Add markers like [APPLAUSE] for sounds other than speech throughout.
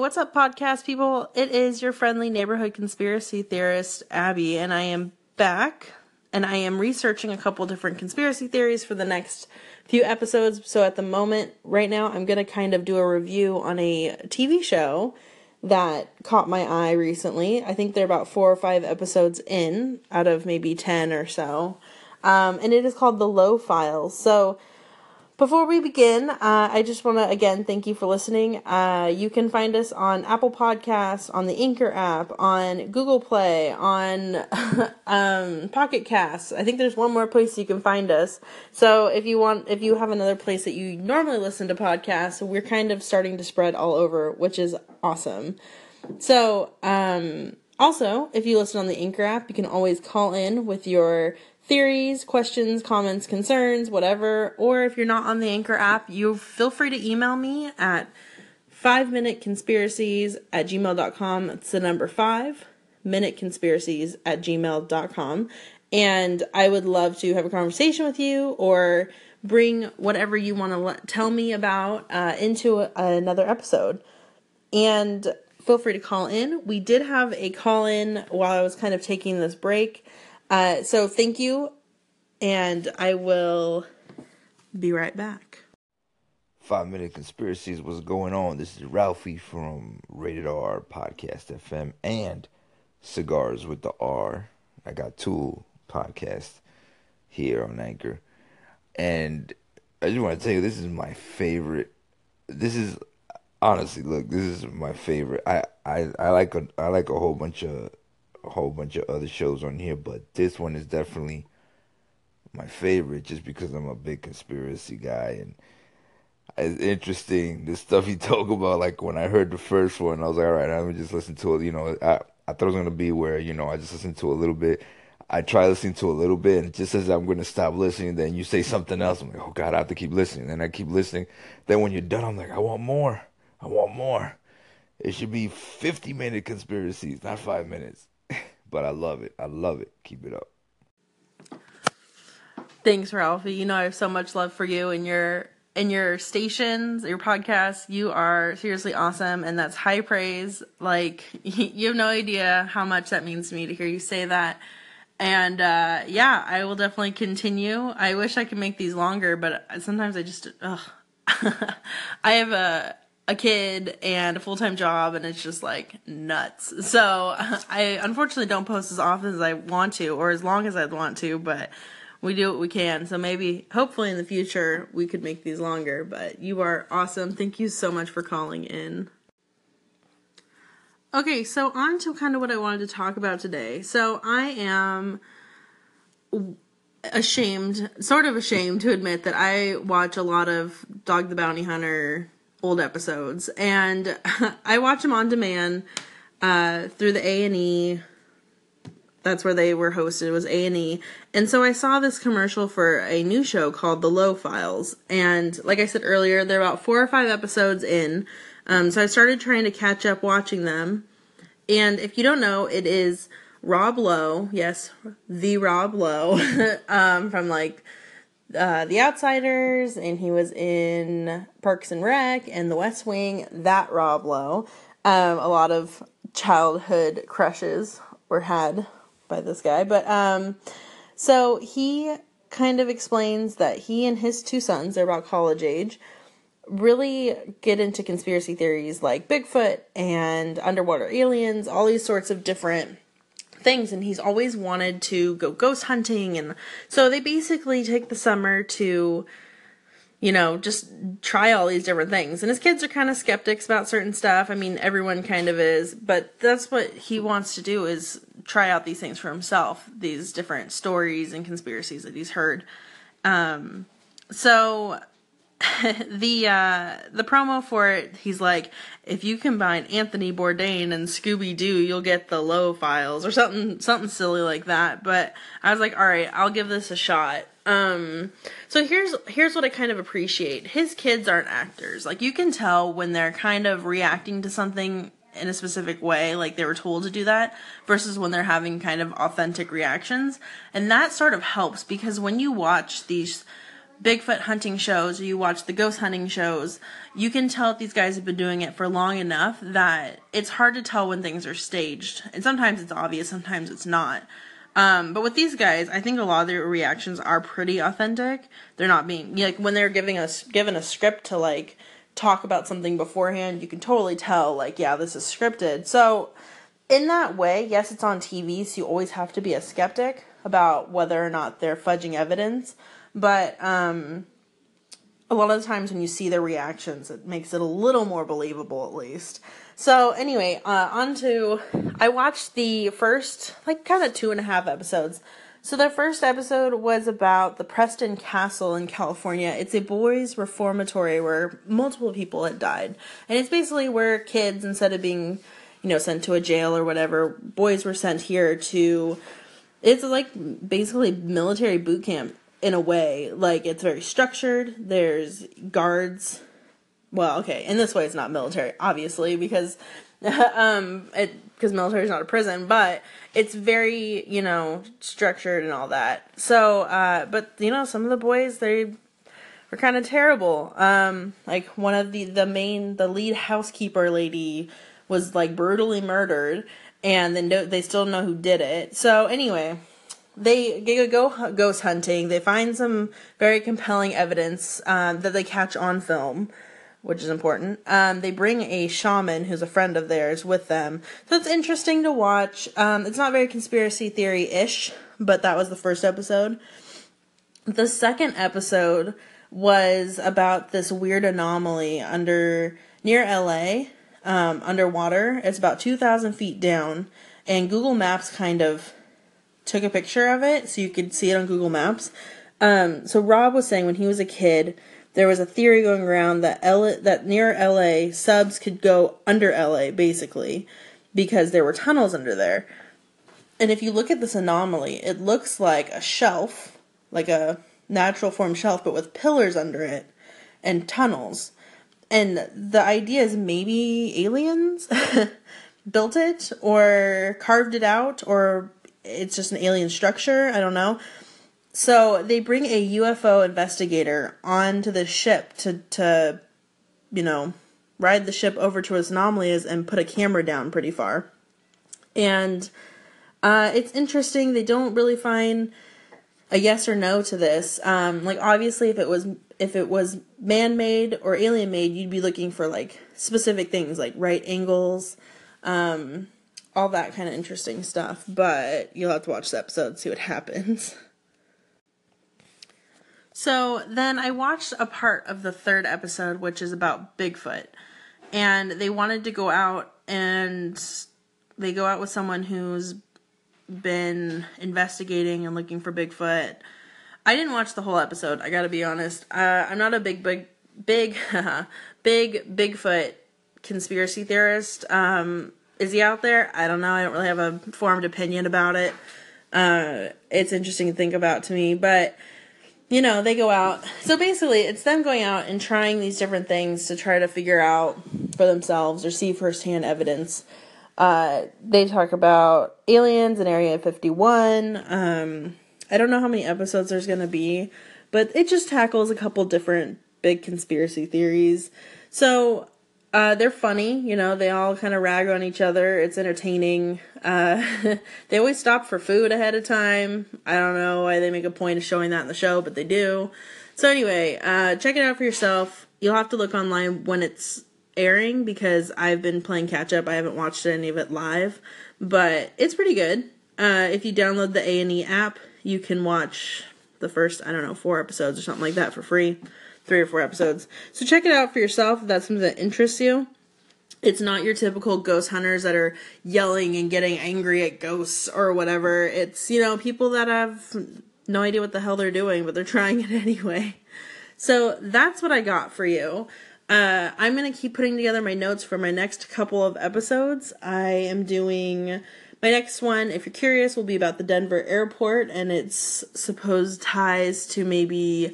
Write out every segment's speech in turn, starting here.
What's up, podcast people? It is your friendly neighborhood conspiracy theorist, Abby, and I am back and I am researching a couple different conspiracy theories for the next few episodes. So at the moment, right now, I'm going to kind of do a review on a TV show that caught my eye recently. I think they're about four or five episodes in out of maybe 10 or so. Um, and it is called The Lowe Files. So before we begin, uh, I just want to again thank you for listening. Uh, you can find us on Apple Podcasts, on the Anchor app, on Google Play, on [LAUGHS] um, Pocket Casts. I think there's one more place you can find us. So if you want, if you have another place that you normally listen to podcasts, we're kind of starting to spread all over, which is awesome. So um, also, if you listen on the Anchor app, you can always call in with your theories, questions, comments, concerns, whatever. Or if you're not on the Anchor app, you feel free to email me at 5 minute conspiracies at gmail.com. That's the number 5 minute conspiracies at gmail.com. And I would love to have a conversation with you or bring whatever you want to tell me about uh, into a- another episode. And feel free to call in. We did have a call in while I was kind of taking this break. Uh, so thank you, and I will be right back. Five Minute Conspiracies, what's going on? This is Ralphie from Rated R Podcast FM and Cigars with the R. I got two podcasts here on Anchor. And I just want to tell you, this is my favorite. This is honestly, look, this is my favorite. I, I, I like a I like a whole bunch of a whole bunch of other shows on here, but this one is definitely my favorite just because I'm a big conspiracy guy and it's interesting the stuff he [LAUGHS] talk about. Like when I heard the first one, I was like, all right, I'm gonna just listen to it. You know, I I thought it was gonna be where you know I just listened to a little bit. I try listening to a little bit, and just as I'm gonna stop listening, then you say something else. I'm like, oh god, I have to keep listening. Then I keep listening. Then when you're done, I'm like, I want more. I want more. It should be 50 minute conspiracies, not five minutes but I love it. I love it. Keep it up. Thanks, Ralphie. You know I have so much love for you and your and your stations, your podcast. You are seriously awesome, and that's high praise. Like [LAUGHS] you have no idea how much that means to me to hear you say that. And uh, yeah, I will definitely continue. I wish I could make these longer, but sometimes I just ugh. [LAUGHS] I have a a kid and a full time job, and it's just like nuts. So [LAUGHS] I unfortunately don't post as often as I want to, or as long as I'd want to, but we do what we can. So maybe, hopefully, in the future, we could make these longer. But you are awesome. Thank you so much for calling in. Okay, so on to kind of what I wanted to talk about today. So I am ashamed, sort of ashamed to admit that I watch a lot of Dog the Bounty Hunter old episodes, and [LAUGHS] I watch them on demand uh, through the A and E. That's where they were hosted. Was A and E, and so I saw this commercial for a new show called The Lowe Files, and like I said earlier, they're about four or five episodes in. Um, so I started trying to catch up watching them, and if you don't know, it is Rob Lowe, yes, the Rob Lowe, [LAUGHS] um, from like uh, The Outsiders, and he was in Parks and Rec and The West Wing. That Rob Lowe. Um, a lot of childhood crushes were had by this guy, but um, so he kind of explains that he and his two sons, they're about college age, really get into conspiracy theories like Bigfoot and underwater aliens, all these sorts of different things and he's always wanted to go ghost hunting and so they basically take the summer to you know just try all these different things. And his kids are kind of skeptics about certain stuff. I mean everyone kind of is but that's what he wants to do is try out these things for himself these different stories and conspiracies that he's heard. Um so [LAUGHS] the uh the promo for it he's like if you combine Anthony Bourdain and Scooby Doo you'll get the Lowe Files or something something silly like that. But I was like all right I'll give this a shot. Um so here's here's what I kind of appreciate. His kids aren't actors. Like you can tell when they're kind of reacting to something in a specific way like they were told to do that versus when they're having kind of authentic reactions. And that sort of helps because when you watch these Bigfoot hunting shows or you watch the ghost hunting shows, you can tell these guys have been doing it for long enough that it's hard to tell when things are staged. And sometimes it's obvious, sometimes it's not. Um, but with these guys, I think a lot of their reactions are pretty authentic. They're not being like when they're giving us given a script to like talk about something beforehand, you can totally tell like yeah, this is scripted. So in that way, yes, it's on TV, so you always have to be a skeptic about whether or not they're fudging evidence. But um, a lot of the times when you see their reactions, it makes it a little more believable, at least. So anyway, uh, on to I watched the first like kind of two and a half episodes. So the first episode was about the Preston Castle in California. It's a boys' reformatory where multiple people had died, and it's basically where kids, instead of being, you know, sent to a jail or whatever, boys were sent here to. It's like basically military boot camp in a way. Like it's very structured. There's guards. Well, okay, in this way it's not military, obviously, because [LAUGHS] um it because military is not a prison, but it's very, you know, structured and all that. So, uh but you know, some of the boys they were kind of terrible. Um like one of the the main the lead housekeeper lady was like brutally murdered and then they still know who did it. So, anyway, they go ghost hunting. They find some very compelling evidence um, that they catch on film, which is important. Um, they bring a shaman who's a friend of theirs with them, so it's interesting to watch. Um, it's not very conspiracy theory ish, but that was the first episode. The second episode was about this weird anomaly under near LA, um, underwater. It's about two thousand feet down, and Google Maps kind of took a picture of it so you could see it on Google Maps. Um, so Rob was saying when he was a kid, there was a theory going around that L- that near LA subs could go under LA basically because there were tunnels under there. And if you look at this anomaly, it looks like a shelf, like a natural form shelf, but with pillars under it and tunnels. And the idea is maybe aliens [LAUGHS] built it or carved it out or it's just an alien structure. I don't know. So they bring a UFO investigator onto the ship to to you know ride the ship over to its anomalies and put a camera down pretty far. And uh, it's interesting. They don't really find a yes or no to this. Um, like obviously, if it was if it was man made or alien made, you'd be looking for like specific things like right angles. Um, all that kind of interesting stuff. But you'll have to watch the episode, see what happens. So then I watched a part of the third episode, which is about Bigfoot. And they wanted to go out and they go out with someone who's been investigating and looking for Bigfoot. I didn't watch the whole episode, I gotta be honest. Uh, I'm not a big, big, big, [LAUGHS] big Bigfoot conspiracy theorist. Um, is he out there? I don't know. I don't really have a formed opinion about it. Uh, it's interesting to think about to me, but you know, they go out. So basically, it's them going out and trying these different things to try to figure out for themselves or see firsthand evidence. Uh, they talk about aliens in Area 51. Um, I don't know how many episodes there's going to be, but it just tackles a couple different big conspiracy theories. So uh, they're funny, you know, they all kind of rag on each other. It's entertaining. Uh, [LAUGHS] they always stop for food ahead of time. I don't know why they make a point of showing that in the show, but they do. So, anyway, uh, check it out for yourself. You'll have to look online when it's airing because I've been playing catch up. I haven't watched any of it live, but it's pretty good. Uh, if you download the A&E app, you can watch the first, I don't know, four episodes or something like that for free three or four episodes. So check it out for yourself if that's something that interests you. It's not your typical ghost hunters that are yelling and getting angry at ghosts or whatever. It's, you know, people that have no idea what the hell they're doing, but they're trying it [LAUGHS] anyway. So that's what I got for you. Uh, I'm going to keep putting together my notes for my next couple of episodes. I am doing my next one, if you're curious, will be about the Denver airport and its supposed ties to maybe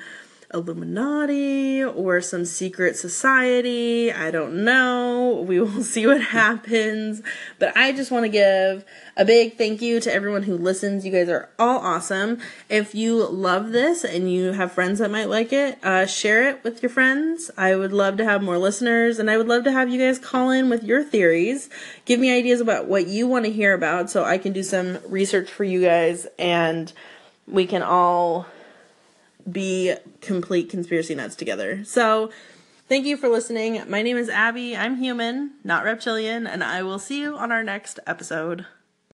Illuminati or some secret society. I don't know. We [LAUGHS] will see what happens. But I just want to give a big thank you to everyone who listens. You guys are all awesome. If you love this and you have friends that might like it, uh, share it with your friends. I would love to have more listeners and I would love to have you guys call in with your theories. Give me ideas about what you want to hear about so I can do some research for you guys and we can all be complete conspiracy nuts together. So, thank you for listening. My name is Abby. I'm human, not reptilian, and I will see you on our next episode.